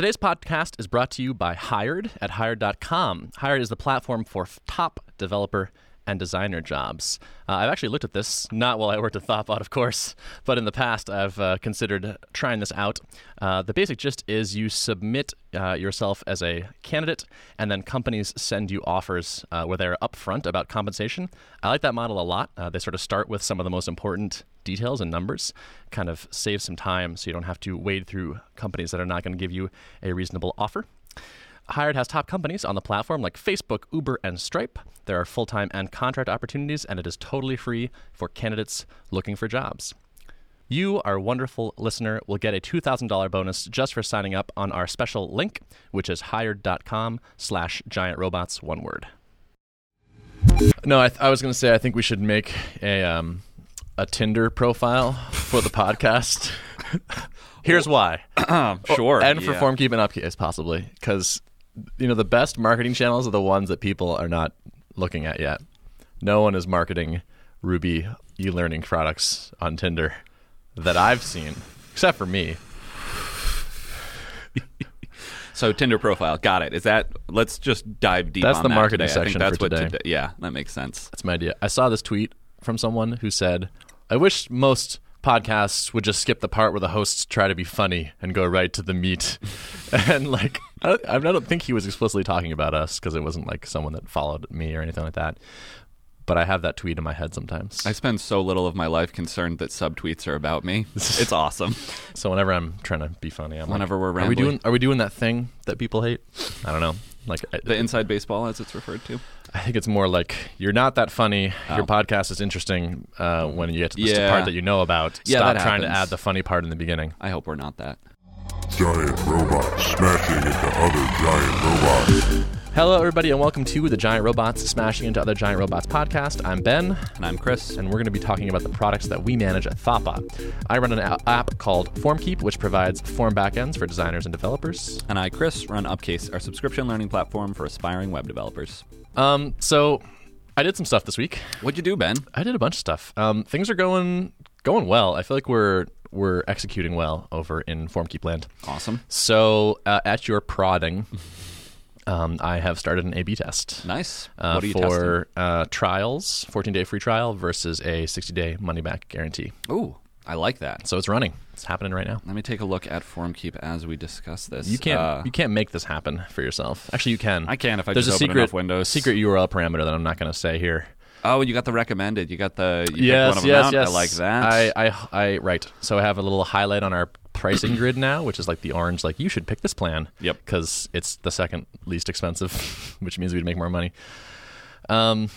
Today's podcast is brought to you by Hired at Hired.com. Hired is the platform for top developer and designer jobs. Uh, I've actually looked at this, not while I worked at Thoughtbot, of course, but in the past I've uh, considered trying this out. Uh, the basic gist is you submit uh, yourself as a candidate, and then companies send you offers uh, where they're upfront about compensation. I like that model a lot. Uh, they sort of start with some of the most important details and numbers, kind of save some time so you don't have to wade through companies that are not going to give you a reasonable offer. Hired has top companies on the platform like Facebook, Uber, and Stripe. There are full time and contract opportunities, and it is totally free for candidates looking for jobs. You, our wonderful listener, will get a $2,000 bonus just for signing up on our special link, which is hired.com slash giant robots, one word. No, I, th- I was going to say I think we should make a um, a Tinder profile for the podcast. Here's why. sure. and for yeah. FormKeep and Upcase possibly because you know the best marketing channels are the ones that people are not looking at yet. No one is marketing Ruby e-learning products on Tinder that I've seen, except for me. So Tinder profile, got it. Is that? Let's just dive deep. That's on the that marketing today. Section that's for what today. Yeah, that makes sense. That's my idea. I saw this tweet from someone who said, "I wish most podcasts would just skip the part where the hosts try to be funny and go right to the meat." and like, I don't, I don't think he was explicitly talking about us because it wasn't like someone that followed me or anything like that. But I have that tweet in my head sometimes. I spend so little of my life concerned that subtweets are about me. it's awesome. so whenever I'm trying to be funny, I'm Whenever like, we're are we doing are we doing that thing that people hate? I don't know. Like The inside baseball, as it's referred to. I think it's more like you're not that funny. Your Oh. podcast is interesting uh, when you get to the Yeah. part that you know about. Yeah, Stop that trying to add the funny part in the beginning. I hope we're not that. Giant robots smashing into other giant robots. Hello, everybody, and welcome to the Giant Robots Smashing into Other Giant Robots podcast. I'm Ben, And I'm Chris. and we're going to be talking about the products that we manage at Thoughtbot. I run an app called FormKeep, which provides form backends for designers and developers. And I, Chris, run Upcase, our subscription learning platform for aspiring web developers. Um, so I did some stuff this week. What'd you do, Ben? I did a bunch of stuff. Um, things are going going well. I feel like we're we're executing well over in FormKeep land. Awesome. So uh, at your prodding, um, I have started an A/B test. Nice. Uh, what are you testing? for uh, trials, 14 day free trial versus a 60 day money back guarantee. Ooh, I like that. So it's running. It's happening right now. Let me take a look at FormKeep as we discuss this. You can't Uh, you can't make this happen for yourself. Actually, you can. I can if I There's just a open secret windows. secret URL parameter that I'm not going to say here. Oh, you got the recommended. You got the you yes, one of them yes, out. yes. I like that. I, I, I, right. So I have a little highlight on our pricing grid now, which is like the orange. Like you should pick this plan. Yep. Because it's the second least expensive, which means we'd make more money. Um,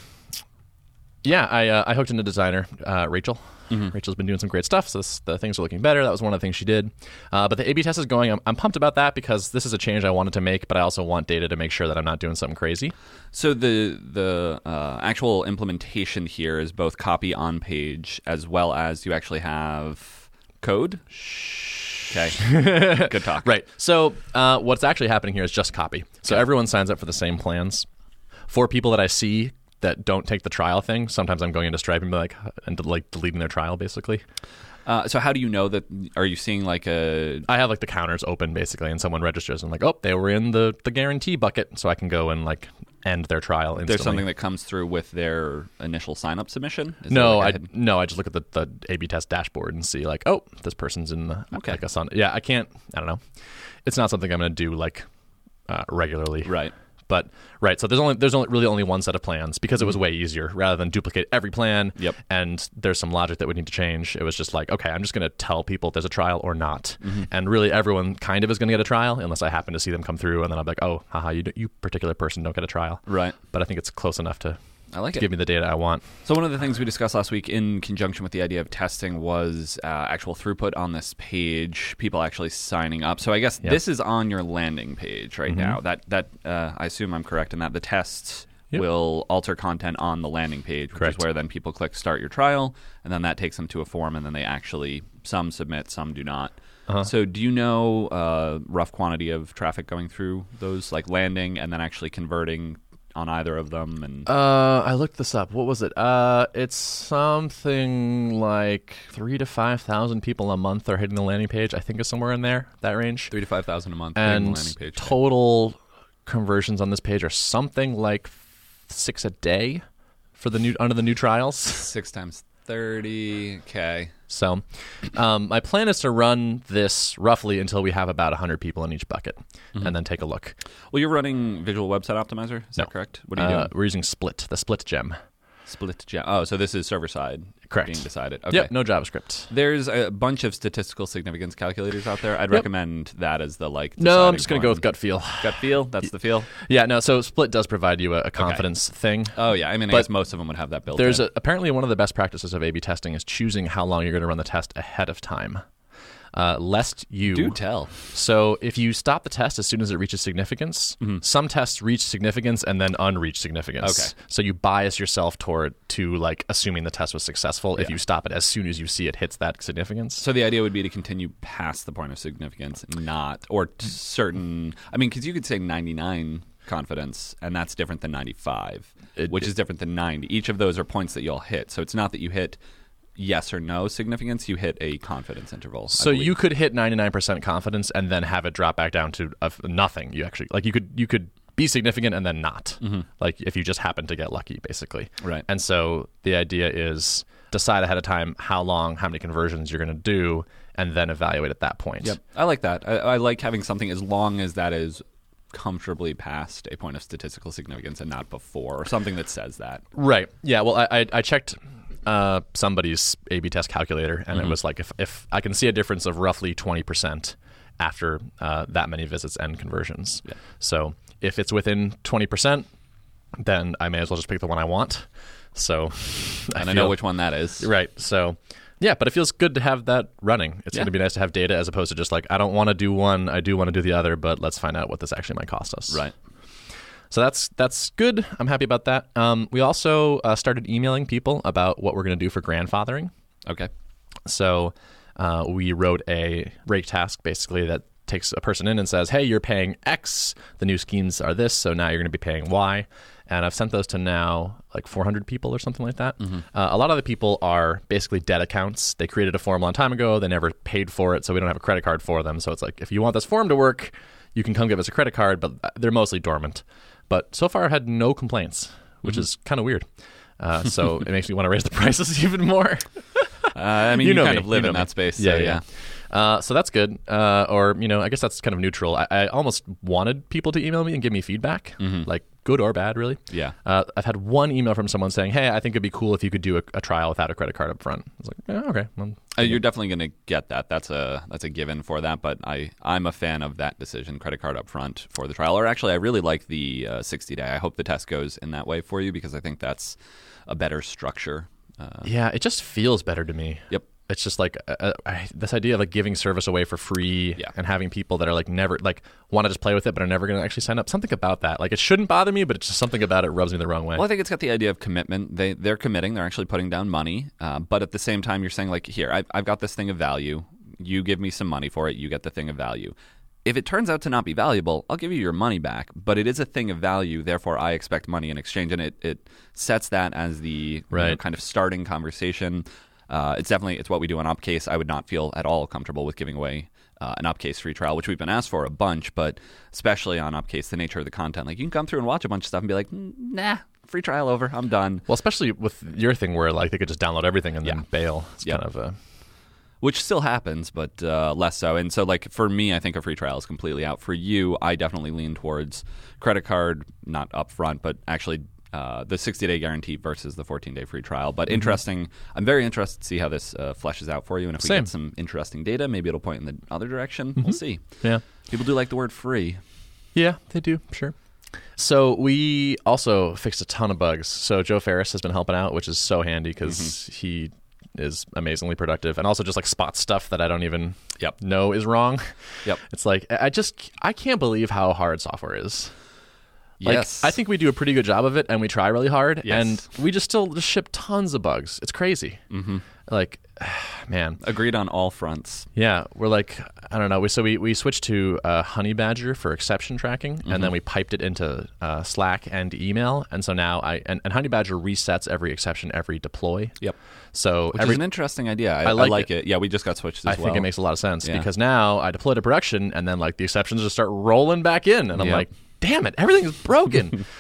yeah, I, uh, I hooked into designer uh, Rachel. Mm-hmm. Rachel's been doing some great stuff, so this, the things are looking better. That was one of the things she did. Uh, but the A/B test is going. I'm, I'm pumped about that because this is a change I wanted to make, but I also want data to make sure that I'm not doing something crazy. So the the uh, actual implementation here is both copy on page as well as you actually have code. Okay, good talk. Right. So uh, what's actually happening here is just copy. So everyone signs up for the same plans. For people that I see that don't take the trial thing, sometimes I'm going into Stripe and be like and like deleting their trial basically. Uh, so how do you know that? Are you seeing like a? I have like the counters open basically, and someone registers and like, oh, they were in the the guarantee bucket, so I can go and like end their trial instantly. There's something that comes through with their initial sign up submission. Is no, like a I no, I just look at the, the A/B test dashboard and see like, oh, this person's in the Okay. like us on. Yeah, I can't. I don't know. It's not something I'm going to do like uh, regularly. right. But right, so there's only there's only really only one set of plans because it was way easier rather than duplicate every plan. Yep. And there's some logic that would need to change. It was just like, okay, I'm just going to tell people if there's a trial or not, Mm-hmm. and really everyone kind of is going to get a trial unless I happen to see them come through, and then I'm like, oh, haha, you you particular person don't get a trial. Right. But I think it's close enough to, I like to it. give me the data I want. So one of the things we discussed last week in conjunction with the idea of testing was uh, actual throughput on this page, people actually signing up. So I guess Yeah. this is on your landing page right now. That that uh, I assume I'm correct in that the tests Yep. will alter content on the landing page, which Correct. is where then people click start your trial, and then that takes them to a form, and then they actually some submit, some do not. Uh-huh. So, do you know uh, rough quantity of traffic going through those, like landing and then actually converting on either of them? And Uh, I looked this up. What was it? Uh, it's something like three to five thousand people a month are hitting the landing page. I think is somewhere in there that range. three to five thousand a month hitting the and landing page. total conversions on this page are something like six a day for the new under the new trials. Six times thirty. Okay. So, um, my plan is to run this roughly until we have about hundred people in each bucket, Mm-hmm. and then take a look. Well, you're running Visual Website Optimizer. Is No. that correct? What are you Uh, doing? we're using Split, the Split gem. Split gem. Oh, so this is server side. Correct. Being decided. Okay. Yep, no JavaScript. There's a bunch of statistical significance calculators out there. I'd recommend that as the like. No, I'm just gonna go with gut feel. gut feel. That's the feel. Yeah, no. So Split does provide you a, a confidence thing. Oh yeah, I mean, I guess most of them would have that built. There's in. a, apparently one of the best practices of A/B testing is choosing how long you're going to run the test ahead of time, uh, lest you do tell. So if you stop the test as soon as it reaches significance, some tests reach significance and then unreach significance. Mm-hmm. Okay. So you bias yourself toward to like assuming the test was successful if you stop it as soon as you see it hits that significance. So the idea would be to continue past the point of significance, not or certain. I mean, because you could say 99 confidence, and that's different than 95, It- which is different than 90. Each of those are points that you'll hit. So it's not that you hit yes or no significance; you hit a confidence interval. So you could hit 99% confidence and then have it drop back down to uh, nothing. You actually like you could you could be significant and then not. Like if you just happen to get lucky basically. Mm-hmm. Right. And so the idea is decide ahead of time how long, how many conversions you're going to do and then evaluate at that point. Yep, I like that. I, I like having something as long as that is comfortably past a point of statistical significance and not before, or something that says that. Right. Yeah. Well, I I, I checked uh, somebody's A/B test calculator, and it was like if if I can see a difference of roughly twenty percent after uh, that many visits and conversions. So if it's within twenty percent, then I may as well just pick the one I want. So, And I know feel- which one that is. Right. So. Yeah, but it feels good to have that running. It's Yeah. going to be nice to have data as opposed to just like I don't want to do one, I do want to do the other, but let's find out what this actually might cost us. Right. So that's that's good. I'm happy about that. Um, we also uh, started emailing people about what we're going to do for grandfathering. Okay. So uh, we wrote a rake task basically that takes a person in and says, "Hey, you're paying X. The new schemes are this, so now you're going to be paying Y." And I've sent those to now like 400 people or something like that. Uh, a lot of the people are basically debt accounts. They created a form a long time ago. They never paid for it, so we don't have a credit card for them. So it's like if you want this form to work, you can come give us a credit card, but uh, they're mostly dormant. But so far, I had no complaints, which is kind of weird. Uh, so it makes me want to raise the prices even more. Uh, I mean, you, know kind me. of live You in know that space. Yeah, so, yeah. Uh, so that's good. Uh, or you know, I guess that's kind of neutral. I, I almost wanted people to email me and give me feedback, like good or bad, really. Mm-hmm. Yeah. Uh, I've had one email from someone saying, "Hey, I think it'd be cool if you could do a, a trial without a credit card up front." I was like, yeah, "Okay." Well, Uh, you're definitely going to get that. That's a that's a given for that. But I I'm a fan of that decision, credit card up front for the trial. Or actually, I really like the uh, 60 day. I hope the test goes in that way for you because I think that's a better structure. Uh, yeah, it just feels better to me. Yep. It's just like uh, uh, I, this idea of like giving service away for free Yeah. and having people that are like never like want to just play with it but are never going to actually sign up. Something about that, like it shouldn't bother me, but it's just something about it rubs me the wrong way. Well, I think it's got the idea of commitment. They they're committing. They're actually putting down money. Uh, but at the same time, you're saying like, here, I, I've got this thing of value. You give me some money for it. You get the thing of value. If it turns out to not be valuable, I'll give you your money back. But it is a thing of value. Therefore, I expect money in exchange, and it it sets that as the you know, kind of starting conversation. Uh, it's definitely it's what we do on Upcase. I would not feel at all comfortable with giving away uh, an Upcase free trial, which we've been asked for a bunch, but especially on Upcase, the nature of the content. Like you can come through and watch a bunch of stuff and be like, "Mm, nah, free trial over, I'm done. Well, especially with your thing where like they could just download everything and Yeah. then bail. It's Yeah. kind of a Which still happens, but uh, less so. And so, like for me, I think a free trial is completely out. For you, I definitely lean towards credit card, not upfront, but actually uh, the 60 day guarantee versus the 14 day free trial. But interesting. I'm very interested to see how this uh, fleshes out for you. And if we get some interesting data, maybe it'll point in the other direction. We'll see. yeah. People do like the word free. Yeah, they do, sure. So we also fixed a ton of bugs. So Joe Ferris has been helping out, which is so handy because Mm-hmm. he is amazingly productive and also just like spots stuff that I don't even Yep. know is wrong. Yep. It's like I just I can't believe how hard software is. Like, Yes. I think we do a pretty good job of it, and we try really hard, Yes. and we just still just ship tons of bugs. It's crazy. Mm-hmm. Like, man, Agreed on all fronts. yeah, we're like, I don't know. We, so we, we switched to uh, Honeybadger for exception tracking, and then we piped it into uh, Slack and email, and so now I and, and Honeybadger resets every exception every deploy. Yep. So Which every is an interesting idea. I, I I like like, it. it. Yeah, we just got switched as I well. think it makes a lot of sense Yeah. because now I deploy to production, and then like the exceptions just start rolling back in, and I'm Yep. like, damn it, everything is broken.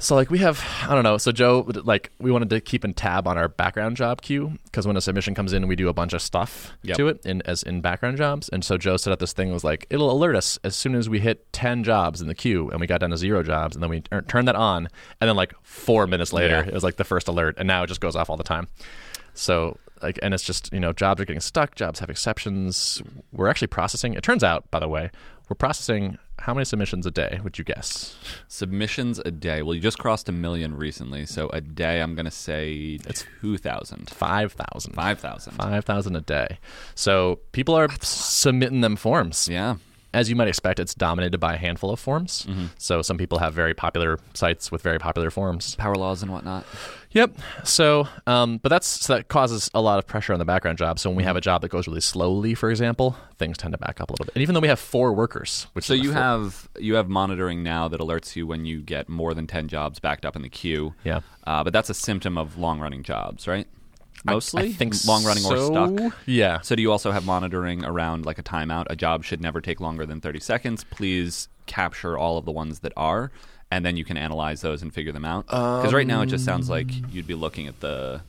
So like we have, I don't know. So Joe, like we wanted to keep in tab on our background job queue because when a submission comes in, we do a bunch of stuff Yep. to it in as in background jobs. And so Joe set up this thing was like it'll alert us as soon as we hit ten jobs in the queue, and we got down to zero jobs, and then we tur- turned that on, and then like four minutes later, Yeah. it was like the first alert, and now it just goes off all the time. So like, and it's just you know jobs are getting stuck, jobs have exceptions. We're actually processing. It turns out, by the way, we're processing how many submissions a day? Would you guess? Submissions a day. Well, you just crossed a million recently, so a day I'm going to say it's 2,000. Five thousand. 5,000. Five thousand a day. So people are submitting them forms. Yeah. As you might expect, it's dominated by a handful of forms. Mm-hmm. So some people have very popular sites with very popular forms. Power laws and whatnot. Yep. So, um, but that's so that causes a lot of pressure on the background job. So when we Mm-hmm. have a job that goes really slowly, for example, things tend to back up a little bit. And even though we have four workers, which So is you full- have you have monitoring now that alerts you when you get more than 10 jobs backed up in the queue. Yeah. Uh, but that's a symptom of long running jobs, right? Mostly? I think long running or stuck. Yeah. So do you also have monitoring around like a timeout? A job should never take longer than 30 seconds. Please capture all of the ones that are, and then you can analyze those and figure them out. Because right now it just sounds like you'd be looking at the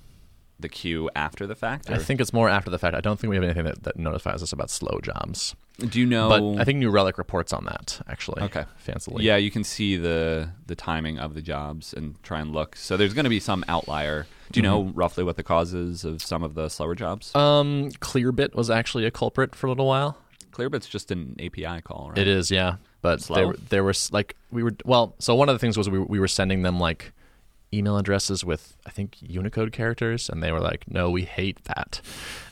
the queue after the fact. I think it's more after the fact. I don't think we have anything that, that notifies us about slow jobs. do you know? But I think New Relic reports on that actually. Okay. fancily. Yeah, you can see the the timing of the jobs and try and look. So there's going to be some outlier. Do you know roughly what the causes of some of the slower jobs? Um, Clearbit was actually a culprit for a little while. Clearbit's just an API call, right? It is, yeah. But Slow? there, were- there was like we were well. So one of the things was we, we were sending them like email addresses with I think Unicode characters, and they were like, "No, we hate that,"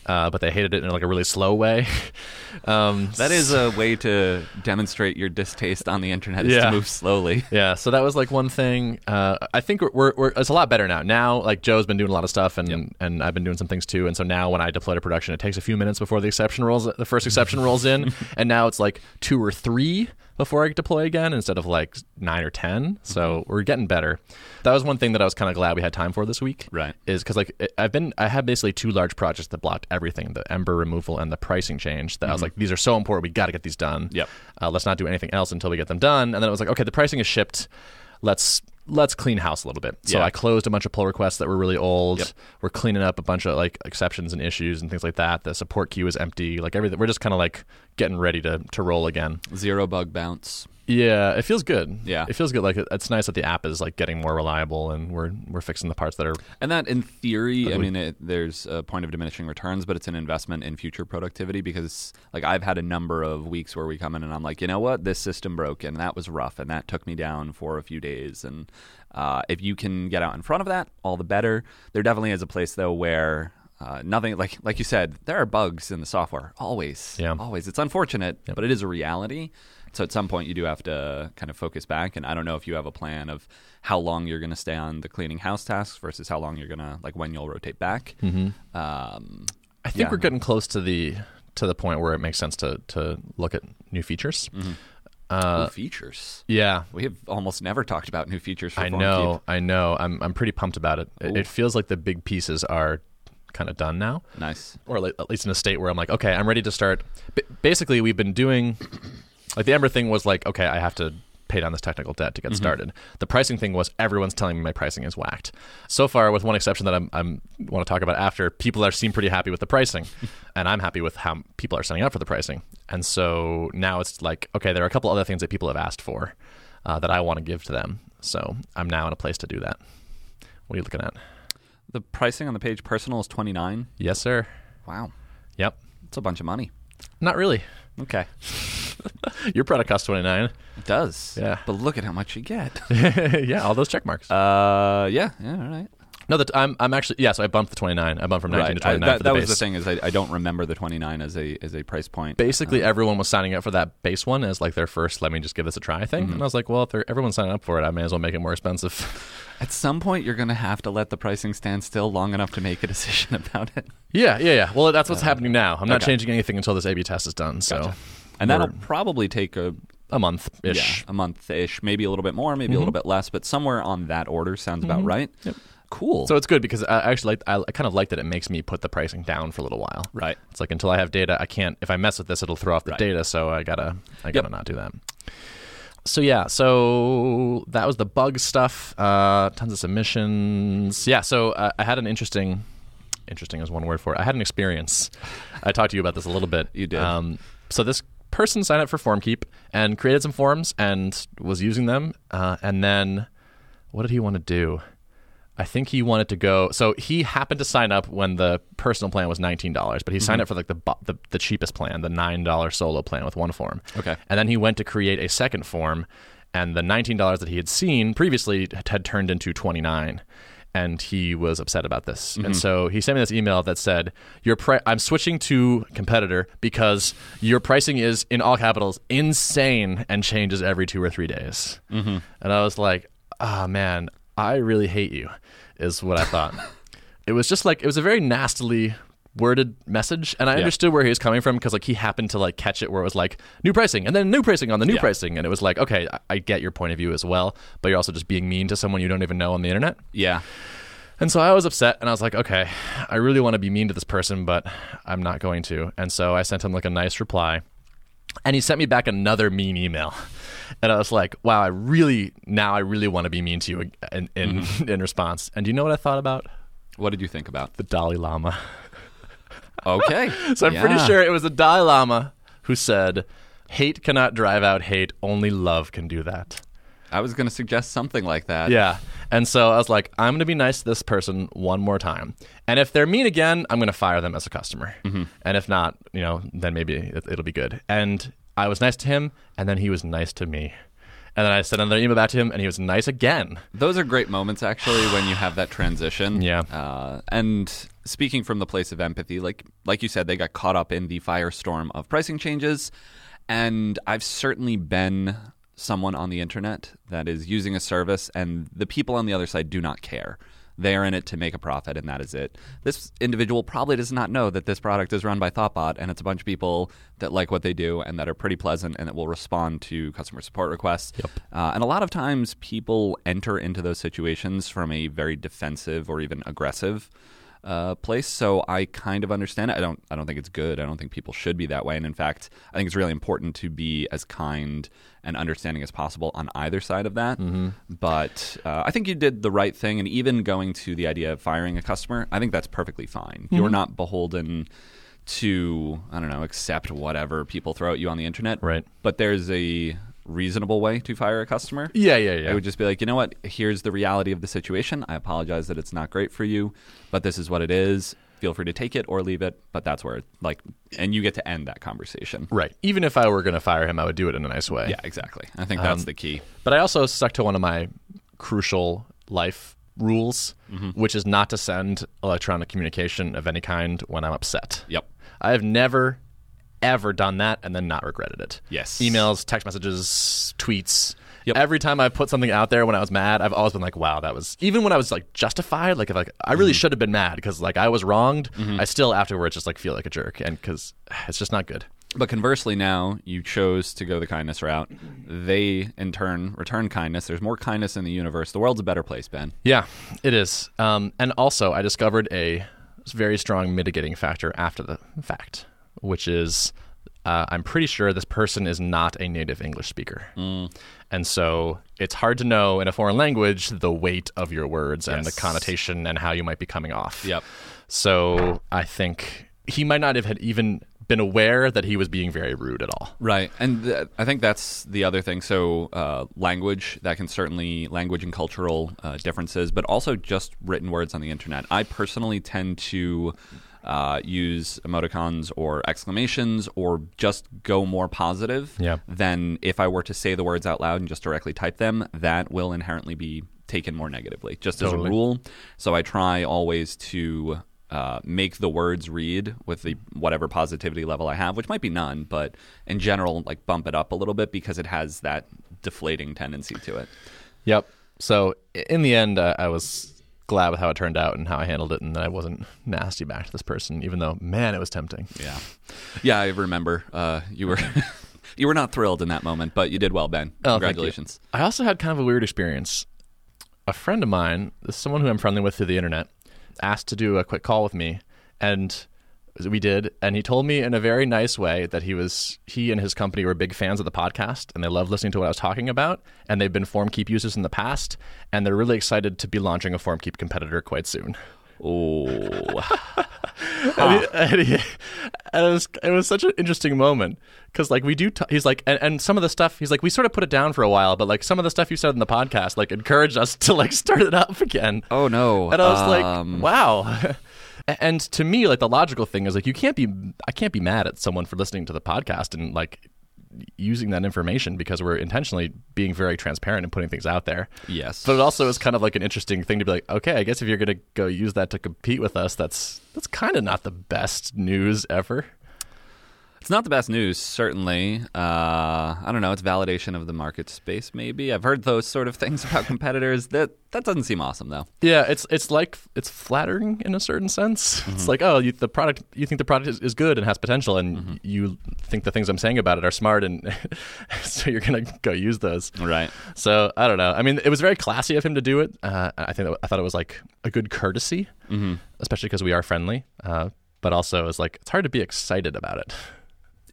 uh, but they hated it in like a really slow way. um, That is a way to demonstrate your distaste on the internet is Yeah. to move slowly. Yeah, so that was like one thing. Uh, I think we're, we're, we're it's a lot better now. Now, like Joe's been doing a lot of stuff, and and I've been doing some things too. And so now, when I deploy to production, it takes a few minutes before the exception rolls. The first exception rolls in, and now it's like two or three before I deploy again instead of like nine or ten. So we're getting better. That was one thing that I was kind of glad we had time for this week. Right. Is because like it- I've been I had basically two large projects that blocked everything: the Ember removal and the pricing change. That I was like, these are so important. We got to get these done. Yep. Uh, let's not do anything else until we get them done. And then it was like, okay, the pricing is shipped. Let's let's clean house a little bit. So Yeah. I closed a bunch of pull requests that were really old. Yep. We're cleaning up a bunch of like exceptions and issues and things like that. The support queue is empty. Like everything, we're just kind of like getting ready to to roll again. Zero bug bounce. Yeah, it feels good. Yeah. it feels good. Like it, it's nice that the app is like getting more reliable and we're we're fixing the parts that are. And that, in theory, I mean, it, there's a point of diminishing returns, but it's an investment in future productivity because, like, I've had a number of weeks where we come in and I'm like, you know what, this system broke and that was rough and that took me down for a few days. And uh, if you can get out in front of that, all the better. There definitely is a place though where. Uh, nothing like like you said. There are bugs in the software always. Yeah. always. It's unfortunate, but it is a reality. So at some point, you do have to kind of focus back. And I don't know if you have a plan of how long you're going to stay on the cleaning house tasks versus how long you're going to like when you'll rotate back. Um, I think Yeah. we're getting close to the to the point where it makes sense to to look at new features. Uh, new features. Yeah, We have almost never talked about new features. For I know. I know. I'm I'm pretty pumped about it. It, it feels like the big pieces are kind of done now, Nice. or at least in a state where I'm like, okay, I'm ready to start. B- basically, we've been doing like the Ember thing was like, okay, I have to pay down this technical debt to get started. The pricing thing was everyone's telling me my pricing is whacked. So far, with one exception that I'm, I'm want to talk about after, people are seem pretty happy with the pricing, and I'm happy with how people are signing up for the pricing. And so now it's like, okay, there are a couple other things that people have asked for uh, that I want to give to them. So I'm now in a place to do that. What are you looking at? The pricing on the page personal is twenty nine. Yes, sir. Wow, Yep. it's a bunch of money. Not really. Okay, Your product costs twenty nine. it does. Yeah. but look at how much you get. yeah, all those check marks. uh, yeah, yeah, all right. No, that I'm I'm actually yeah. So I bumped the 29. I bumped from 19 to I- 29 that for the that base. was the thing is I, I don't remember the 29 as a as a price point. Basically, everyone was signing up for that base one as like their first. Let me just give this a try thing. Mm-hmm. And I was like, well, if everyone's signing up for it, I may as well make it more expensive. At some point, you're going to have to let the pricing stand still long enough to make a decision about it. yeah, yeah, yeah. Well, that's what's happening now. I'm not Uh, okay. changing anything until this A/B test is done. So And that'll probably take a a month ish. yeah, a month ish, maybe a little bit more, maybe a little bit less, but somewhere on that order sounds about right. Cool. So it's good because I actually like I, I kind of like that it makes me put the pricing down for a little while. right. It's like until I have data, I can't. If I mess with this, it'll throw off the Right. data. So I gotta, I gotta not do that. So yeah, so that was the bug stuff. Uh, tons of submissions. Yeah, so uh, I had an interesting, interesting is one word for it. I had an experience. I talked to you about this a little bit. You did. Um, so this person signed up for FormKeep and created some forms and was using them. Uh, and then, what did he want to do? I think he wanted to go. So he happened to sign up when the personal plan was nineteen dollars, but he signed up for like the, the the cheapest plan, the nine dollar solo plan with one form. Okay. And then he went to create a second form, and the nineteen dollars that he had seen previously had turned into twenty nine. And he was upset about this, and so he sent me this email that said, "Your pri- I'm switching to competitor because your pricing is in all capitals insane and changes every two or three days." Mm-hmm. And I was like, "Ah, man, I really hate you," is what I thought. it was just like it was a very nastily worded message, and I Yeah. understood where he was coming from because like he happened to like catch it where it was like new pricing and then new pricing on the new Yeah. pricing, and it was like, okay, I, I get your point of view as well, but you're also just being mean to someone you don't even know on the internet. Yeah. And so I was upset and I was like, okay, I really want to be mean to this person, but I'm not going to. And so I sent him like a nice reply. And he sent me back another mean email. And I was like, wow, I really, now I really want to be mean to you in, in, mm-hmm. in response. And do you know what I thought about? What did you think about? The Dalai Lama. Okay. So I'm pretty sure it was the Dalai Lama who said, hate cannot drive out hate, only love can do that. I was going to suggest something like that. Yeah. And so I was like, I'm going to be nice to this person one more time. And if they're mean again, I'm going to fire them as a customer. And if not, you know, then maybe it, it'll be good. And I was nice to him, and then he was nice to me. And then I sent another email back to him, and he was nice again. Those are great moments, actually, when you have that transition. Yeah. Uh, and speaking from the place of empathy, like like you said, they got caught up in the firestorm of pricing changes, and I've certainly been someone on the internet that is using a service, and the people on the other side do not care. They are in it to make a profit, and that is it. This individual probably does not know that this product is run by Thoughtbot, and it's a bunch of people that like what they do and that are pretty pleasant and that will respond to customer support requests. Uh, and a lot of times, people enter into those situations from a very defensive or even aggressive uh, place. So I kind of understand it. I don't. I don't think it's good. I don't think people should be that way. And in fact, I think it's really important to be as kind and understanding as possible on either side of that. But uh, I think you did the right thing. And even going to the idea of firing a customer, I think that's perfectly fine. You're not beholden to I don't know accept whatever people throw at you on the internet. Right. But there's a reasonable way to fire a customer. Yeah, yeah, yeah. I would just be like, you know what? Here's the reality of the situation. I apologize that it's not great for you, but this is what it is. Feel free to take it or leave it, but that's where, like, and you get to end that conversation. right. Even if I were going to fire him, I would do it in a nice way. Yeah, exactly. I think that's Um, the key. But I also stuck to one of my crucial life rules, which is not to send electronic communication of any kind when I'm upset. Yep. I have never, ever done that and then not regretted it. Yes. Emails, text messages, tweets. Yep. Every time I put something out there when I was mad, I've always been like, "Wow, that was." Even when I was like justified, like if like I really should have been mad because like I was wronged, I still afterwards just like feel like a jerk, and because it's just not good. But conversely, now you chose to go the kindness route. They, in turn, return kindness. There's more kindness in the universe. The world's a better place, Ben. Yeah, it is. Um, and also, I discovered a very strong mitigating factor after the fact, which is uh, I'm pretty sure this person is not a native English speaker. And so it's hard to know in a foreign language the weight of your words and the connotation and how you might be coming off. Yep. So I think he might not have had even been aware that he was being very rude at all. Right, and th- I think that's the other thing. So, uh, language that can certainly language and cultural uh, differences, but also just written words on the internet. I personally tend to uh, use emoticons or exclamations, or just go more positive Yeah. than if I were to say the words out loud and just directly type them. That will inherently be taken more negatively, just as a rule. So I try always to uh, make the words read with the whatever positivity level I have, which might be none, but in general, like bump it up a little bit because it has that deflating tendency to it. Yep. So in the end, uh, I was glad with how it turned out and how I handled it, and that I wasn't nasty back to this person, even though man, it was tempting. Yeah, yeah, I remember uh, you were you were not thrilled in that moment, but you did well, Ben. Oh. Congratulations. I also had kind of a weird experience. A friend of mine, someone who I'm friendly with through the internet, asked to do a quick call with me, and we did. And he told me in a very nice way that he was he and his company were big fans of the podcast, and they love listening to what I was talking about. And they've been FormKeep users in the past, and they're really excited to be launching a FormKeep competitor quite soon. Oh, and, he, and, he, and it was it was such an interesting moment because like we do t- he's like and, and some of the stuff he's like we sort of put it down for a while but like some of the stuff you said in the podcast like encouraged us to like start it up again oh no! and I was Um, like wow and to me like the logical thing is like you can't be I can't be mad at someone for listening to the podcast and like using that information because we're intentionally being very transparent and putting things out there yes, but it also is kind of like an interesting thing to be like, okay, I guess if you're going to go use that to compete with us, that's that's kind of not the best news ever. It's not the best news, certainly. Uh, I don't know. It's validation of the market space, maybe. I've heard those sort of things about competitors. That that doesn't seem awesome, though. Yeah, it's it's like it's flattering in a certain sense. It's like, oh, you, the product, you think the product is, is good and has potential, and you think the things I'm saying about it are smart, and so you're gonna go use those. Right. So I don't know. I mean, it was very classy of him to do it. Uh, I think that, I thought it was like a good courtesy, mm-hmm. especially because we are friendly. Uh, but also, it's like it's hard to be excited about it.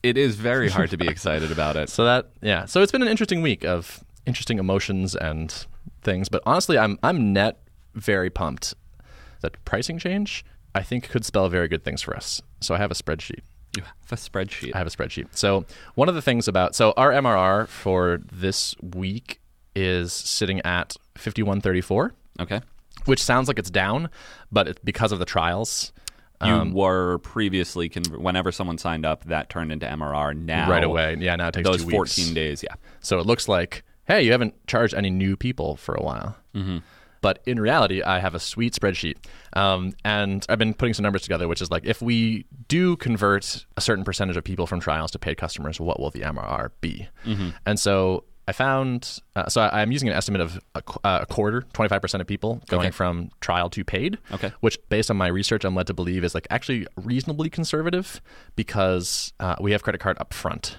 It is very hard to be excited about it. So that yeah. So it's been an interesting week of interesting emotions and things. But honestly, I'm I'm net very pumped that pricing change I think could spell very good things for us. So I have a spreadsheet. You have a spreadsheet. I have a spreadsheet. So one of the things about so our MRR for this week is sitting at 5134, Okay. which sounds like it's down, but it's because of the trials. You Um, were previously, con- whenever someone signed up, that turned into MRR. Now, right away. Yeah, now it takes those two weeks. 14 days, yeah. So it looks like, hey, you haven't charged any new people for a while. Mm-hmm. But in reality, I have a sweet spreadsheet. Um, and I've been putting some numbers together, which is like if we do convert a certain percentage of people from trials to paid customers, what will the MRR be? And so I found, uh, so I, I'm using an estimate of a, uh, a quarter, 25% of people going Okay. from trial to paid. Okay. Which, based on my research, I'm led to believe is like actually reasonably conservative because uh, we have credit card up front.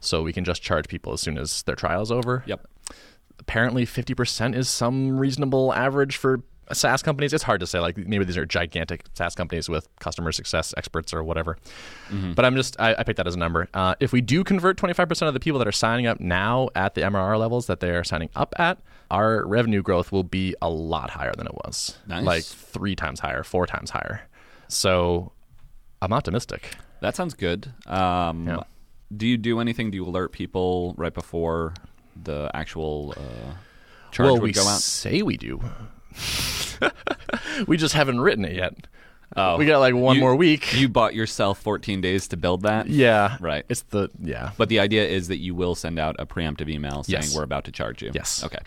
So we can just charge people as soon as their trial's over. Yep. Apparently, 50% is some reasonable average for SaaS companies. It's hard to say. Like maybe these are gigantic SaaS companies with customer success experts or whatever. But I'm just I, I picked that as a number. Uh, if we do convert 25% of the people that are signing up now at the MRR levels that they are signing up at, our revenue growth will be a lot higher than it was. Nice. Like three times higher, four times higher. So I'm optimistic. That sounds good. Um, Yeah. Do you do anything? Do you alert people right before the actual uh, charge well, would we go out? say we do. We just haven't written it yet. Oh. we got like one You- more week. You bought yourself 14 days to build that? yeah, Right. It's the yeah, But the idea is that you will send out a preemptive email saying Yes. we're about to charge you. Yes. Okay.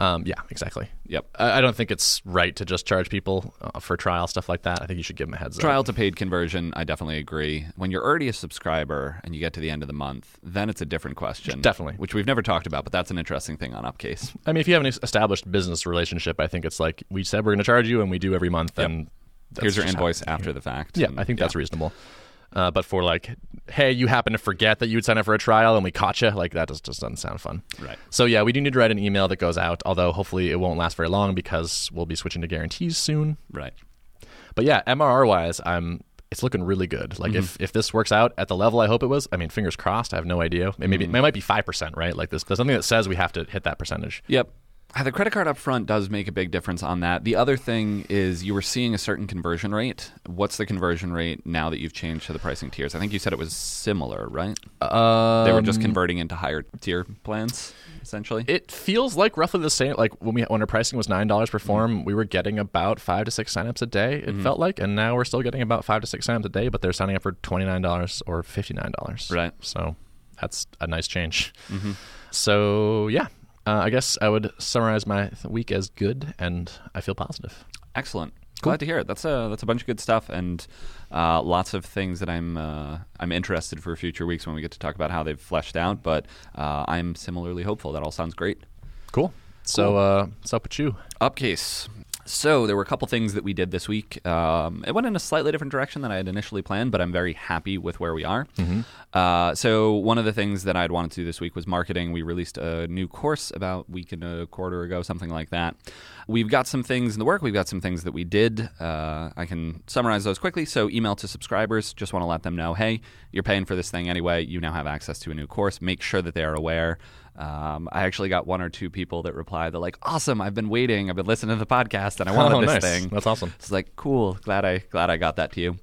um, yeah, exactly. Yep. I, I don't think it's right to just charge people uh, for trial stuff like that. I think you should give them a heads up. Trial to paid conversion, I definitely agree. When you're already a subscriber and you get to the end of the month, then it's a different question. Definitely. Which we've never talked about, but that's an interesting thing on Upcase. I mean, if you have an established business relationship, I think it's like we said we're going to charge you, and we do every month. And that's Here's your invoice after the fact. Yeah, And- I think that's reasonable. Uh, but for like, hey, you happen to forget that you'd sign up for a trial and we caught you, like that just, just doesn't sound fun. Right. So yeah, we do need to write an email that goes out, although hopefully it won't last very long because we'll be switching to guarantees soon. Right. But yeah, MRR wise, I'm it's looking really good. Like if, if this works out at the level I hope it was, I mean, fingers crossed. I have no idea. Maybe it might be five percent, right? Like this, there's something that says we have to hit that percentage. Yep. The credit card up front does make a big difference on that. The other thing is you were seeing a certain conversion rate. What's the conversion rate now that you've changed to the pricing tiers? I think you said it was similar, right? Um, they were just um, converting into higher tier plans, essentially. It feels like roughly the same. Like when we when our pricing was nine dollars per mm-hmm. form, we were getting about five to six signups a day. It mm-hmm. felt like, and now we're still getting about five to six signups a day, but they're signing up for twenty nine dollars or fifty nine dollars. Right. So that's a nice change. Mm-hmm. So yeah, Uh, I guess I would summarize my week as good, and I feel positive. Excellent. Glad to hear it. That's a that's a bunch of good stuff, and uh, lots of things that I'm uh, I'm interested for future weeks when we get to talk about how they've fleshed out. But uh, I'm similarly hopeful. That all sounds great. Cool. So, uh, what's up with you? Upcase. So there were a couple things that we did this week. Um, it went in a slightly different direction than I had initially planned, but I'm very happy with where we are. Uh, so one of the things that I'd wanted to do this week was marketing. We released a new course about a week and a quarter ago, something like that. We've got some things in the work. We've got some things that we did. Uh, I can summarize those quickly. So email to subscribers. Just want to let them know, hey, you're paying for this thing anyway. You now have access to a new course. Make sure that they are aware. Um, I actually got one or two people that replied, they're like, awesome, I've been waiting, I've been listening to the podcast, and I wanted Oh, this nice. thing. That's awesome. It's like cool. Glad I glad I got that to you.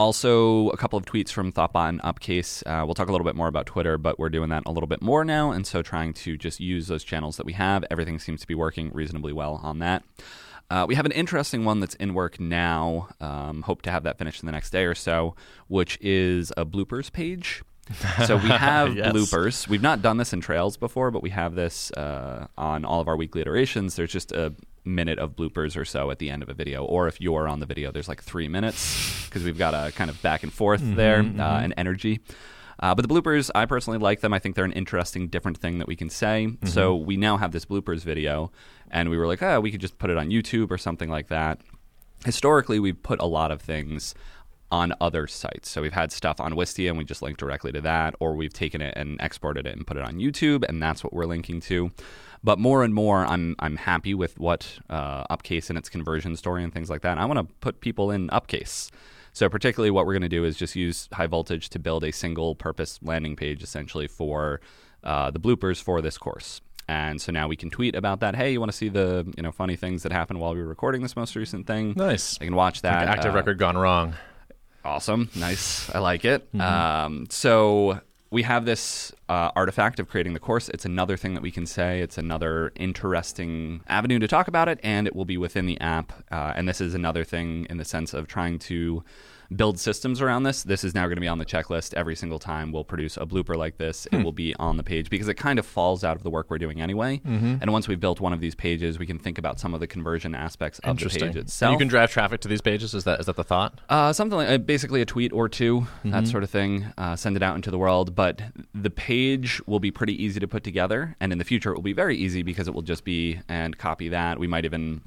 Also, a couple of tweets from Thoughtbot and Upcase. Uh, we'll talk a little bit more about Twitter, but we're doing that a little bit more now, and so trying to just use those channels that we have. Everything seems to be working reasonably well on that. Uh, we have an interesting one that's in work now. Um, hope to have that finished in the next day or so, which is a bloopers page. So we have Yes. bloopers. We've not done this in Trails before, but we have this uh, on all of our weekly iterations. There's just a minute of bloopers or so at the end of a video, or if you're on the video, there's like three minutes because we've got a kind of back and forth there uh, and energy. Uh, but the bloopers, I personally like them. I think they're an interesting, different thing that we can say. So we now have this bloopers video, and we were like, oh, we could just put it on YouTube or something like that historically we've put a lot of things on other sites. So we've had stuff on Wistia and we just link directly to that, or we've taken it and exported it and put it on YouTube, and that's what we're linking to. But more and more, I'm I'm happy with what uh, Upcase and its conversion story and things like that. I want to put people in Upcase. So particularly, what we're going to do is just use High Voltage to build a single purpose landing page, essentially for uh, the bloopers for this course. And so now we can tweet about that. Hey, you want to see the you know funny things that happened while we were recording this most recent thing? Nice. I can watch that. Active Uh, record gone wrong. Awesome. Nice. I like it. Um, so we have this uh, artifact of creating the course. It's another thing that we can say. It's another interesting avenue to talk about it, and it will be within the app. Uh, and this is another thing in the sense of trying to build systems around this. This is now going to be on the checklist every single time we'll produce a blooper like this. It will be on the page because it kind of falls out of the work we're doing anyway. And once we've built one of these pages, we can think about some of the conversion aspects of the page And itself. you can drive traffic to these pages. Is that is that the thought? Uh, something like uh, basically a tweet or 2 Mm-hmm. that sort of thing. Uh, send it out into the world. But the page will be pretty easy to put together, and in the future, it will be very easy because it will just be and copy that. We might even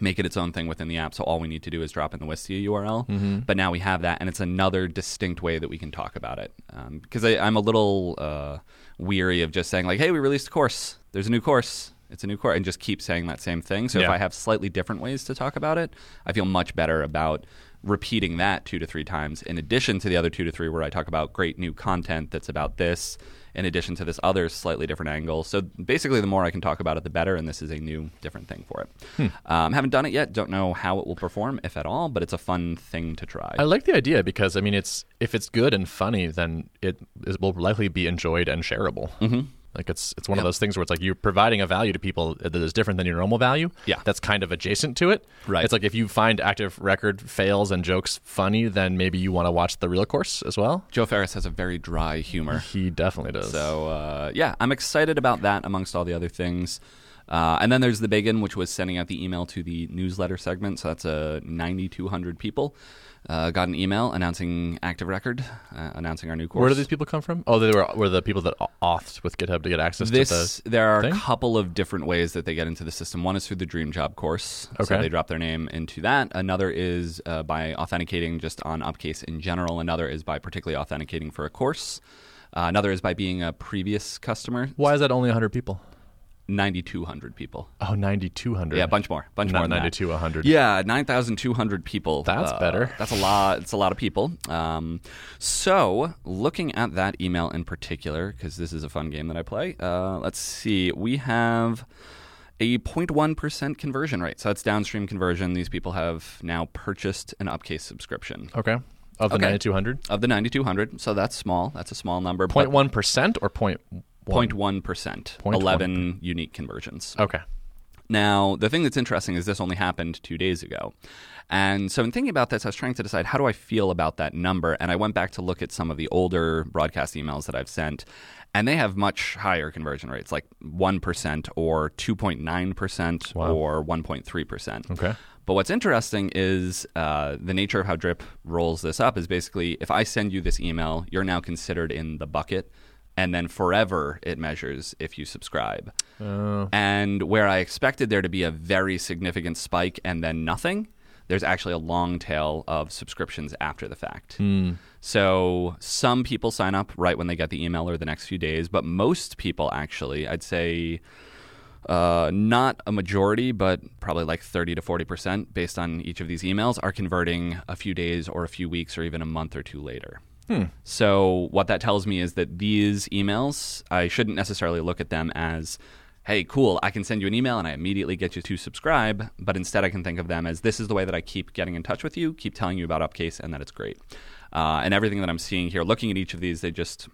make it its own thing within the app. So all we need to do is drop in the Wistia URL. Mm-hmm. But now we have that, and it's another distinct way that we can talk about it. Because I I'm a little uh, weary of just saying like, "Hey, we released a course. There's a new course." It's a new course, and just keep saying that same thing. So if I have slightly different ways to talk about it, I feel much better about repeating that two to three times in addition to the other two to three where I talk about great new content that's about this in addition to this other slightly different angle. So basically, the more I can talk about it, the better, and this is a new, different thing for it. Um, haven't done it yet, don't know how it will perform, if at all, but it's a fun thing to try. I like the idea because I mean, it's if it's good and funny, then it will likely be enjoyed and shareable. Mm-hmm. Like it's it's one of those things where it's like you're providing a value to people that is different than your normal value. Yeah. that's kind of adjacent to it. Right. It's like if you find active record fails and jokes funny, then maybe you want to watch the real course as well. Joe Ferris has a very dry humor. He definitely does. So uh, yeah, I'm excited about that amongst all the other things. Uh, and then there's the big one, which was sending out the email to the newsletter segment. So that's a 9,200 people uh, got an email announcing Active Record, uh, announcing our new course. where do these people come from? Oh, they were were the people that authed with GitHub to get access this to the. there are thing? a couple of different ways that they get into the system. One is through the Dream Job course, so they drop their name into that. Another is uh, by authenticating just on Upcase in general. Another is by particularly authenticating for a course. Uh, another is by being a previous customer. Why is that only 100 people? 9,200 people. Oh, 9,200. Yeah, a bunch more, bunch Not more than 92, that. 100. Yeah, nine thousand two hundred people. That's Uh, better. That's a lot. It's a lot of people. Um, so, looking at that email in particular, because this is a fun game that I play. Uh, let's see. We have a 0.1 percent conversion rate. So that's downstream conversion. These people have now purchased an Upcase subscription Okay. Of the Okay. 9,200? of the ninety two hundred. So that's small. That's a small number. Point one percent or point one? 0.1 percent. 0.1%. Eleven unique conversions. Okay. Now, the thing that's interesting is this only happened two days ago. And so, in thinking about this, I was trying to decide how do I feel about that number. And I went back to look at some of the older broadcast emails that I've sent, and they have much higher conversion rates, like 1% or 2.9% Wow. or 1.3%. Okay. But what's interesting is uh, the nature of how Drip rolls this up is basically if I send you this email, you're now considered in the bucket, and then forever it measures if you subscribe. Oh. And where I expected there to be a very significant spike and then nothing, there's actually a long tail of subscriptions after the fact. So some people sign up right when they get the email or the next few days, but most people actually, I'd say uh, not a majority, but probably like 30 to 40% based on each of these emails are converting a few days or a few weeks or even a month or two later. So, what that tells me is that these emails, I shouldn't necessarily look at them as, hey, cool, I can send you an email and I immediately get you to subscribe. But instead, I can think of them as this is the way that I keep getting in touch with you, keep telling you about Upcase, and that it's great. Uh, and everything that I'm seeing here, looking at each of these, they just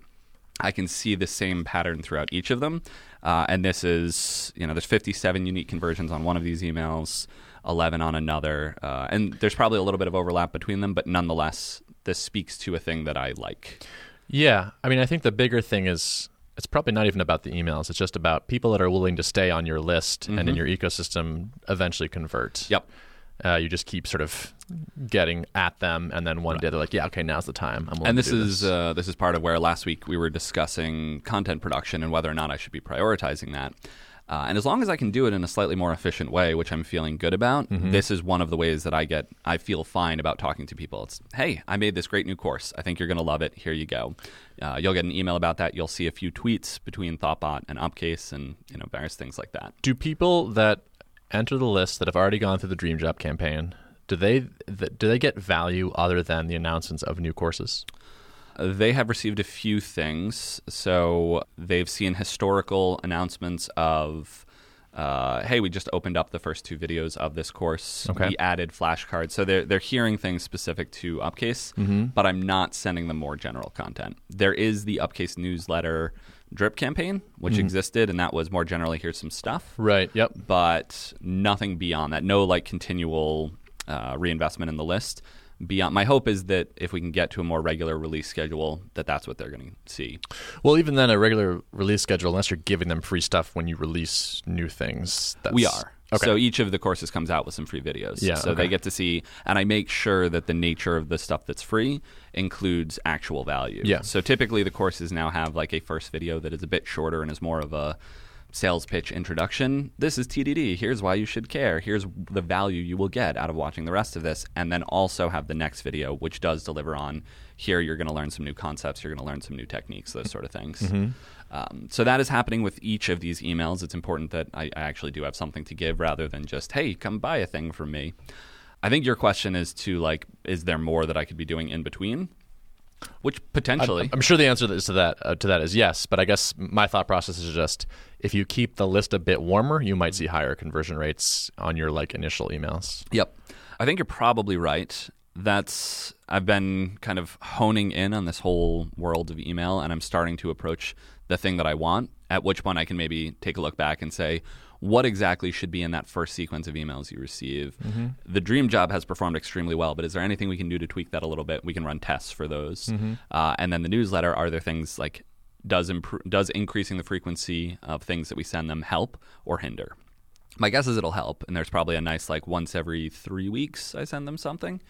I can see the same pattern throughout each of them. Uh, and this is, you know, there's 57 unique conversions on one of these emails, 11 on another. Uh, and there's probably a little bit of overlap between them, but nonetheless, this speaks to a thing that I like. Yeah, I mean, I think the bigger thing is it's probably not even about the emails. It's just about people that are willing to stay on your list and in your ecosystem eventually convert. Yep. Uh, you just keep sort of getting at them, and then one day they're like, "Yeah, okay, now's the time." I'm willing And this is uh, this is part of where last week we were discussing content production and whether or not I should be prioritizing that. Uh, and as long as I can do it in a slightly more efficient way, which I'm feeling good about, this is one of the ways that I get I feel fine about talking to people. It's hey, I made this great new course. I think you're going to love it. Here you go. Uh, you'll get an email about that. You'll see a few tweets between Thoughtbot and Upcase, and you know various things like that. do people that enter the list that have already gone through the Dream Job campaign do they th- do they get value other than the announcements of new courses? They have received a few things. So they've seen historical announcements of, uh, hey, we just opened up the first two videos of this course. Okay. We added flashcards. So they're, they're hearing things specific to Upcase, but I'm not sending them more general content. There is the Upcase newsletter drip campaign, which existed, and that was more generally here's some stuff Right. Yep. but nothing beyond that. No like continual uh, reinvestment in the list. Beyond, my hope is that if we can get to a more regular release schedule, that that's what they're going to see. Well, even then, a regular release schedule, unless you're giving them free stuff when you release new things, that's, We are. Okay. So each of the courses comes out with some free videos. Yeah, So okay. they get to see, and I make sure that the nature of the stuff that's free includes actual value. Yeah. So typically the courses now have like a first video that is a bit shorter and is more of a sales pitch introduction. This is TDD. Here's why you should care. Here's the value you will get out of watching the rest of this. And then also have the next video, which does deliver on here you're going to learn some new concepts, you're going to learn some new techniques, those sort of things. Mm-hmm. Um, so that is happening with each of these emails. It's important that I, I actually do have something to give rather than just, hey, come buy a thing from me. I think your question is to like, is there more that I could be doing in between? Which potentially, I'm sure the answer is to that uh, to that is yes, but I guess my thought process is just if you keep the list a bit warmer, you might see higher conversion rates on your like initial emails. Yep. I think you're probably right. That's I've been kind of honing in on this whole world of email and I'm starting to approach the thing that I want, at which point I can maybe take a look back and say what exactly should be in that first sequence of emails you receive. The dream job has performed extremely well, but is there anything we can do to tweak that a little bit? We can run tests for those. Uh, and then the newsletter, are there things like does impro- does increasing the frequency of things that we send them help or hinder? my guess is it'll help and there's probably a nice like once every three weeks i send them something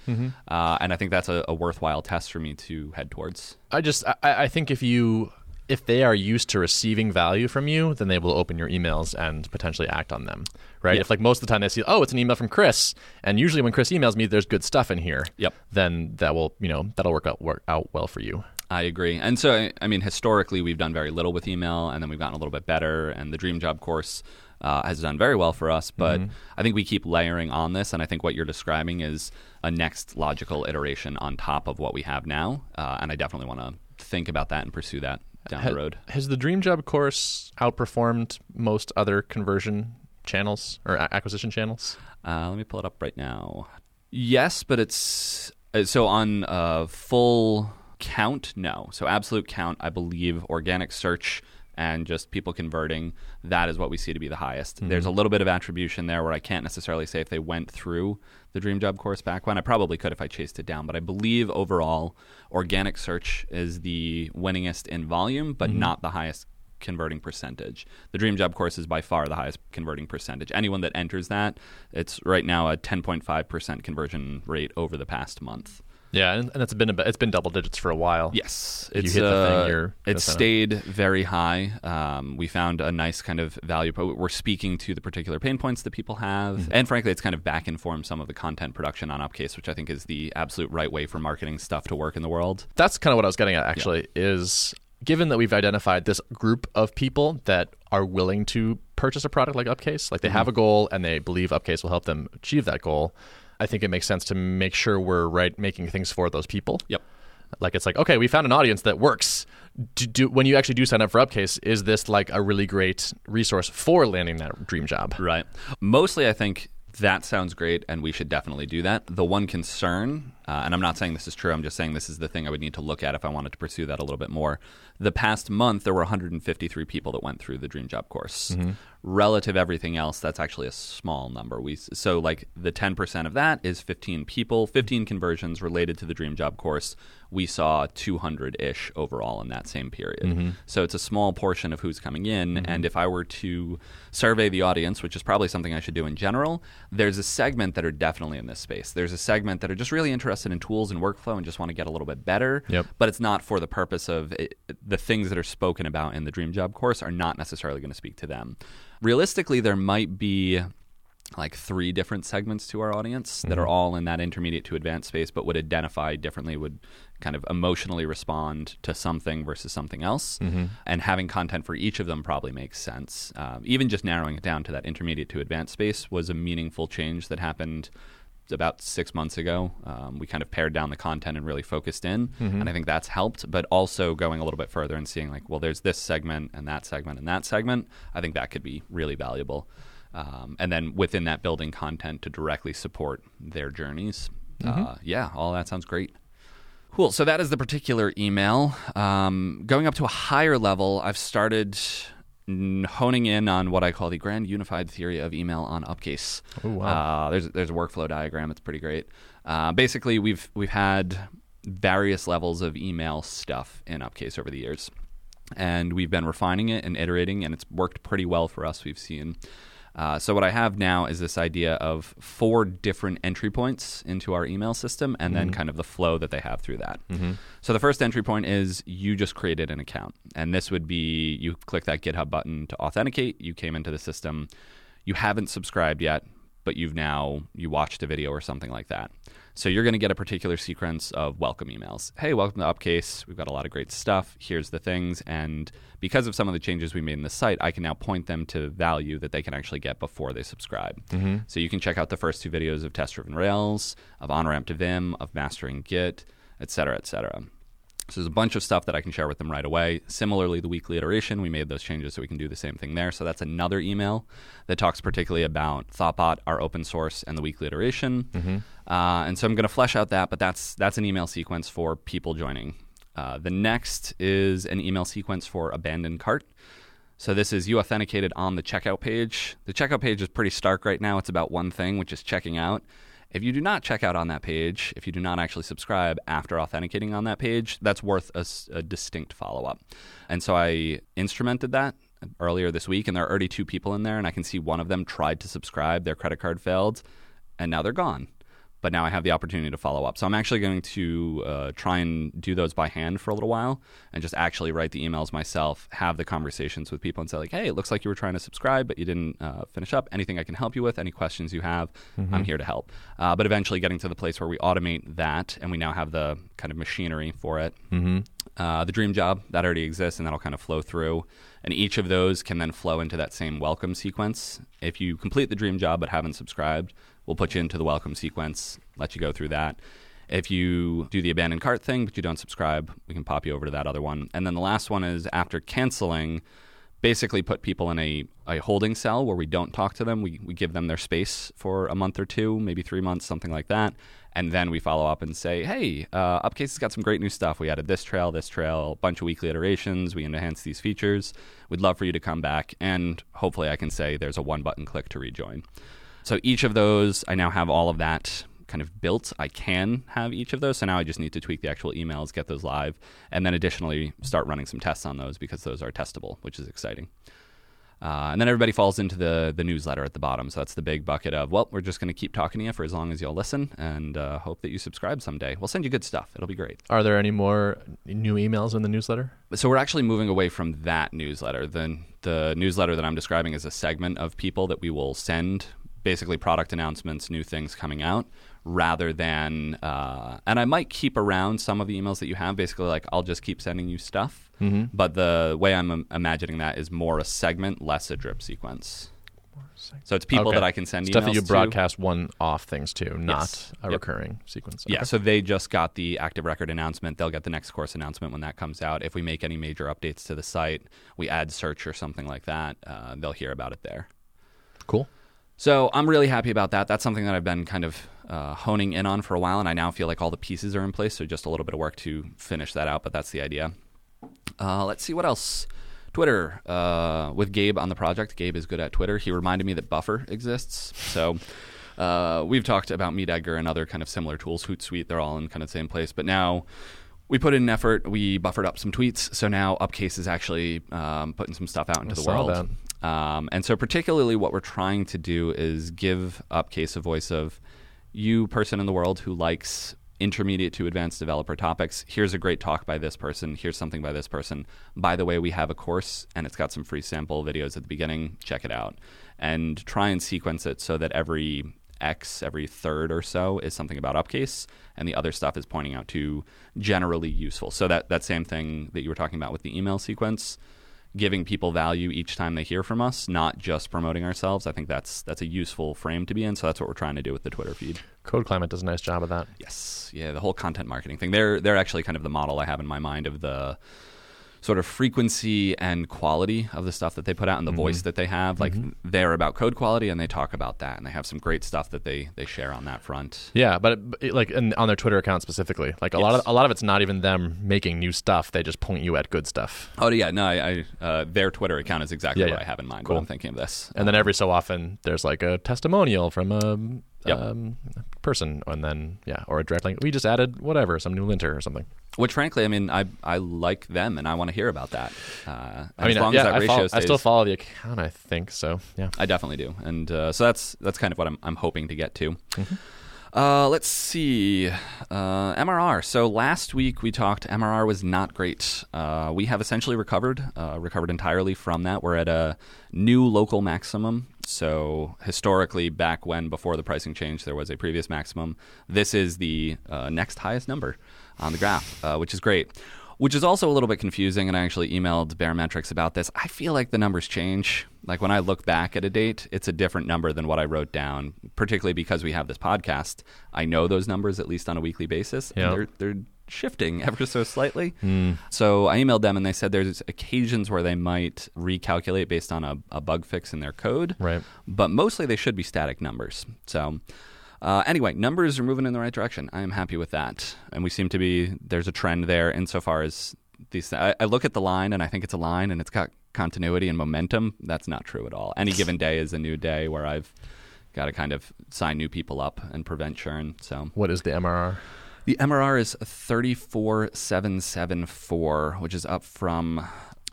uh, and i think that's a, a worthwhile test for me to head towards I just I, I think if you if they are used to receiving value from you, then they will open your emails and potentially act on them. Right? If like most of the time they see, oh, it's an email from Chris, and usually when Chris emails me, there's good stuff in here. Yep. Then that will you know that'll work out work out well for you. i agree and so I- i mean historically we've done very little with email and then we've gotten a little bit better and the dream job course uh, has done very well for us but i think we keep layering on this and i think what you're describing is a next logical iteration on top of what we have now uh, and i definitely want to think about that and pursue that down Ha- the road Has the Dream Job course outperformed most other conversion channels or acquisition channels? Uh, let me pull it up right now. Yes, but it's uh, so on uh, full count. No, so absolute count. I believe organic search and just people converting, that is what we see to be the highest. Mm-hmm. There's a little bit of attribution there where I can't necessarily say if they went through the Dream Job course back when. I probably could if I chased it down, but I believe overall organic search is the winningest in volume, but Mm-hmm. not the highest converting percentage. The Dream Job course is by far the highest converting percentage. Anyone that enters that, it's right now a 10.5% conversion rate over the past month. Yeah, and, and it's been a, it's been double digits for a while. Yes, it's thing, uh, you're gonna it up. stayed very high. Um, we found a nice kind of value. We're speaking to the particular pain points that people have, Mm-hmm. and frankly, it's kind of back informed some of the content production on Upcase, which I think is the absolute right way for marketing stuff to work in the world. That's kind of what I was getting at. Actually, is given that we've identified this group of people that are willing to purchase a product like Upcase, like they have a goal and they believe Upcase will help them achieve that goal. I think it makes sense to make sure we're right making things for those people. Yep. Like it's like okay, we found an audience that works. Do, do, when you actually do sign up for Upcase, is this like a really great resource for landing that dream job? Right. Mostly, I think that sounds great, and we should definitely do that. The one concern, uh, and I'm not saying this is true, I'm just saying this is the thing I would need to look at if I wanted to pursue that a little bit more. The past month, there were 153 people that went through the Dream Job course. Mm-hmm. Relative everything else, that's actually a small number. We so like the 10% of that is 15 people, 15 conversions related to the Dream Job course. We saw 200 ish overall in that same period. Mm-hmm. So it's a small portion of who's coming in. Mm-hmm. And if I were to survey the audience, which is probably something I should do in general, there's a segment that are definitely in this space. There's a segment that are just really interested in tools and workflow and just want to get a little bit better. Yep. But it's not for the purpose of it, the things that are spoken about in the Dream Job course are not necessarily going to speak to them. Realistically, there might be like three different segments to our audience that are all in that intermediate to advanced space, but would identify differently, would kind of emotionally respond to something versus something else. And having content for each of them probably makes sense. Um, even just narrowing it down to that intermediate to advanced space was a meaningful change that happened about six months ago. Um, we kind of pared down the content and really focused in, and I think that's helped. But also going a little bit further and seeing like, well, there's this segment and that segment and that segment. I think that could be really valuable. Um, and then within that, building content to directly support their journeys. Uh, yeah, all that sounds great. Cool. So that is the particular email. Um, going up to a higher level, I've started honing in on what I call the grand unified theory of email on Upcase. Oh, wow. Uh, there's there's a workflow diagram. It's pretty great. Uh, basically, we've we've had various levels of email stuff in Upcase over the years, and we've been refining it and iterating, and it's worked pretty well for us. We've seen. Uh, so what I have now is this idea of four different entry points into our email system, and then kind of the flow that they have through that. So the first entry point is you just created an account, and this would be you click that GitHub button to authenticate. You came into the system, you haven't subscribed yet, but you've now you watched a video or something like that. So you're going to get a particular sequence of welcome emails. Hey, welcome to Upcase. We've got a lot of great stuff. Here's the things, and because of some of the changes we made in the site, I can now point them to value that they can actually get before they subscribe. Mm-hmm. So you can check out the first two videos of Test Driven Rails, of On Ramp to Vim, of Mastering Git, et cetera, et cetera. So there's a bunch of stuff that I can share with them right away. Similarly, the weekly iteration, we made those changes so we can do the same thing there. So that's another email that talks particularly about Thoughtbot, our open source, and the weekly iteration. Uh, and so I'm going to flesh out that, but that's that's an email sequence for people joining. Uh, the next is an email sequence for abandoned cart. So this is you authenticated on the checkout page. The checkout page is pretty stark right now. It's about one thing, which is checking out. If you do not check out on that page, if you do not actually subscribe after authenticating on that page, that's worth a distinct follow up. And so I instrumented that earlier this week, and there are already two people in there, and I can see one of them tried to subscribe, their credit card failed, and now they're gone. But now I have the opportunity to follow up. So I'm actually going to uh, try and do those by hand for a little while and just actually write the emails myself, have the conversations with people and say, like, hey, it looks like you were trying to subscribe, but you didn't uh, finish up. Anything I can help you with, any questions you have, I'm here to help. Uh, but eventually getting to the place where we automate that and we now have the kind of machinery for it. Uh, the dream job that already exists and that'll kind of flow through and each of those can then flow into that same welcome sequence if you complete the dream job but haven't subscribed we'll put you into the welcome sequence let you go through that if you do the abandoned cart thing but you don't subscribe we can pop you over to that other one and then the last one is after canceling basically put people in a, a holding cell where we don't talk to them. We, we give them their space for a month or two, maybe three months, something like that. And then we follow up and say, hey, uh, Upcase has got some great new stuff. We added this trail, this trail, a bunch of weekly iterations. We enhanced these features. We'd love for you to come back. And hopefully, I can say there's a one button click to rejoin. So each of those, I now have all of that kind of built. I can have each of those. So now I just need to tweak the actual emails, get those live, and then additionally start running some tests on those because those are testable, which is exciting. Uh, and then everybody falls into the the newsletter at the bottom. So that's the big bucket of well, we're just going to keep talking to you for as long as you'll listen, and uh, hope that you subscribe someday. We'll send you good stuff. It'll be great. Are there any more new emails in the newsletter? So we're actually moving away from that newsletter. Then the newsletter that I'm describing is a segment of people that we will send basically product announcements, new things coming out rather than uh, and i might keep around some of the emails that you have basically like i'll just keep sending you stuff mm-hmm. but the way i'm um, imagining that is more a segment less a drip sequence so it's people Okay. that i can send Stuff that you to. broadcast one off things to, not Yes. a Yep. recurring sequence. Yeah, so they just got the active record announcement. They'll get the next course announcement when that comes out. If we make any major updates to the site, we add search or something like that, uh, they'll hear about it there. cool. So I'm really happy about that. That's something that I've been kind of uh, honing in on for a while, and I now feel like all the pieces are in place. So just a little bit of work to finish that out, but that's the idea. Uh, let's see what else. Twitter uh, with Gabe on the project. Gabe is good at Twitter. He reminded me that Buffer exists. So uh, we've talked about MeetEdgar and other kind of similar tools. Hootsuite, they're all in kind of the same place. But now we put in an effort. We buffered up some tweets. So now Upcase is actually um, putting some stuff out into I the world. Um, and so, particularly, what we're trying to do is give Upcase a voice of you, person in the world who likes intermediate to advanced developer topics. Here's a great talk by this person. Here's something by this person. By the way, we have a course and it's got some free sample videos at the beginning. Check it out. And try and sequence it so that every X, every third or so, is something about Upcase, and the other stuff is pointing out to generally useful. So, that, that same thing that you were talking about with the email sequence giving people value each time they hear from us, not just promoting ourselves. I think that's that's a useful frame to be in. So that's what we're trying to do with the Twitter feed. Code Climate does a nice job of that. Yes, yeah, the whole content marketing thing. They're they're actually kind of the model I have in my mind of the sort of frequency and quality of the stuff that they put out and the voice that they have. Like they're about code quality and they talk about that and they have some great stuff that they they share on that front. Yeah, but it, it- like in, on their Twitter account specifically, like a lot of a lot of it's not even them making new stuff. They just point you at good stuff, Oh yeah, no, I, I uh, their Twitter account is exactly Yeah, what yeah. I have in mind Cool. when I'm thinking of this. and then every so often there's like a testimonial from a Yep. um, person, and then yeah, or a direct link. We just added whatever, some new linter or something. Which, frankly, I mean, I I like them, and I want to hear about that. Uh, I mean, as long yeah, as that I, ratio follow, stays, I still follow the account. I think so. Yeah. I definitely do, and uh, so that's that's kind of what I'm I'm hoping to get to. Mm-hmm. Uh, let's see, uh, MRR. So last week we talked. MRR was not great. Uh, we have essentially recovered, uh, recovered entirely from that. We're at a new local maximum. So historically, back when before the pricing change, there was a previous maximum. This is the uh, next highest number on the graph, uh, which is great. Which is also a little bit confusing, and I actually emailed Baremetrics about this. I feel like the numbers change. Like when I look back at a date, it's a different number than what I wrote down, particularly because we have this podcast. I know those numbers at least on a weekly basis, and they're, they're shifting ever so slightly. So I emailed them, and they said there's occasions where they might recalculate based on a, a bug fix in their code, Right. but mostly they should be static numbers. So uh, anyway, numbers are moving in the right direction. I am happy with that, and we seem to be there's a trend there insofar as these. I, I look at the line and I think it's a line and it's got continuity and momentum. That's not true at all. Any given day is a new day where I've got to kind of sign new people up and prevent churn. So What is the MRR? the MRR is thirty four seven seven four, which is up from.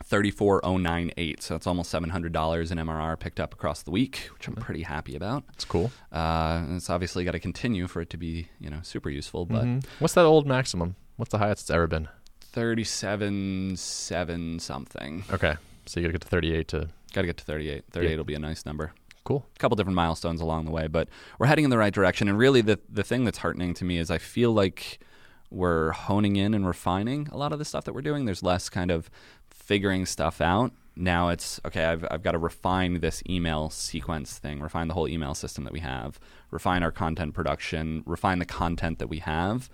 34098 so that's almost $700 in mrr picked up across the week which i'm pretty happy about It's cool. uh, and it's obviously got to continue for it to be, you know, super useful. But Mhm. What's that old maximum? What's the highest it's ever been? thirty-seven, seven something. Okay, so you gotta get to 38 to Got to get to 38. 38 Yeah. will be a nice number. cool. A couple different milestones along the way, but we're heading in the right direction. And really, the the thing that's heartening to me is I feel like we're honing in and refining a lot of the stuff that we're doing. There's less kind of figuring stuff out. Now it's okay. I've I've got to refine this email sequence thing, refine the whole email system that we have, refine our content production, refine the content that we have.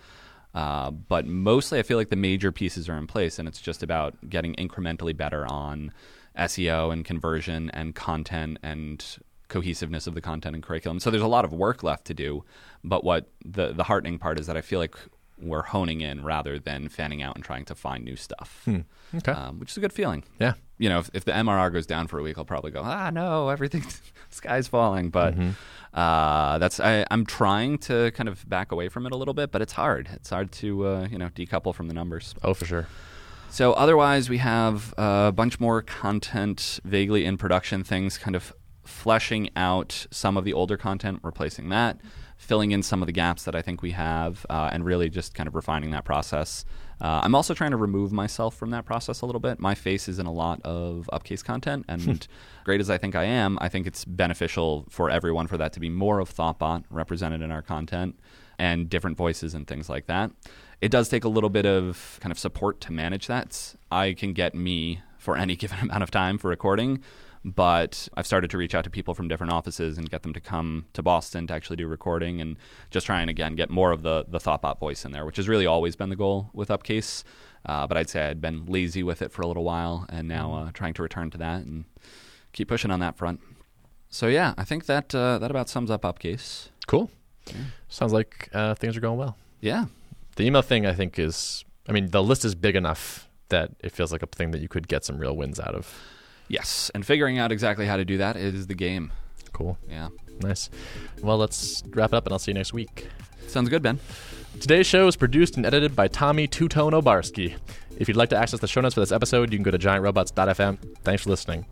Uh, but mostly, I feel like the major pieces are in place, and it's just about getting incrementally better on SEO and conversion and content and cohesiveness of the content and curriculum. So there's a lot of work left to do. But what the the heartening part is that I feel like we're honing in rather than fanning out and trying to find new stuff, Hmm. Okay. um, which is a good feeling. yeah. You know, if, if the MRR goes down for a week, I'll probably go, ah, no, everything, sky's falling. But Mm-hmm. uh, that's I, I'm trying to kind of back away from it a little bit, but it's hard. It's hard to uh, you know decouple from the numbers. Oh, for sure. So otherwise, we have a bunch more content, vaguely in production things, kind of fleshing out some of the older content, replacing that, filling in some of the gaps that I think we have, uh, and really just kind of refining that process. Uh, I'm also trying to remove myself from that process a little bit. My face is in a lot of upcase content, and great as I think I am, I think it's beneficial for everyone for that to be more of Thoughtbot represented in our content and different voices and things like that. It does take a little bit of kind of support to manage that. I can get me for any given amount of time for recording, but I've started to reach out to people from different offices and get them to come to Boston to actually do recording and just try and again get more of the the Thoughtbot voice in there, which has really always been the goal with Upcase. Uh, but I'd say I'd been lazy with it for a little while, and now uh, trying to return to that and keep pushing on that front. So yeah, I think that uh, that about sums up Upcase. Cool. Sounds like uh, things are going well. Yeah, The email thing, I think, is. I mean, the list is big enough that it feels like a thing that you could get some real wins out of. Yes, and figuring out exactly how to do that is the game. Cool. Yeah, Nice. Well, let's wrap it up, and I'll see you next week. sounds good, Ben. Today's show is produced and edited by Tommy Two Tone Obarski. If you'd like to access the show notes for this episode, you can go to giantrobots.fm. Thanks for listening.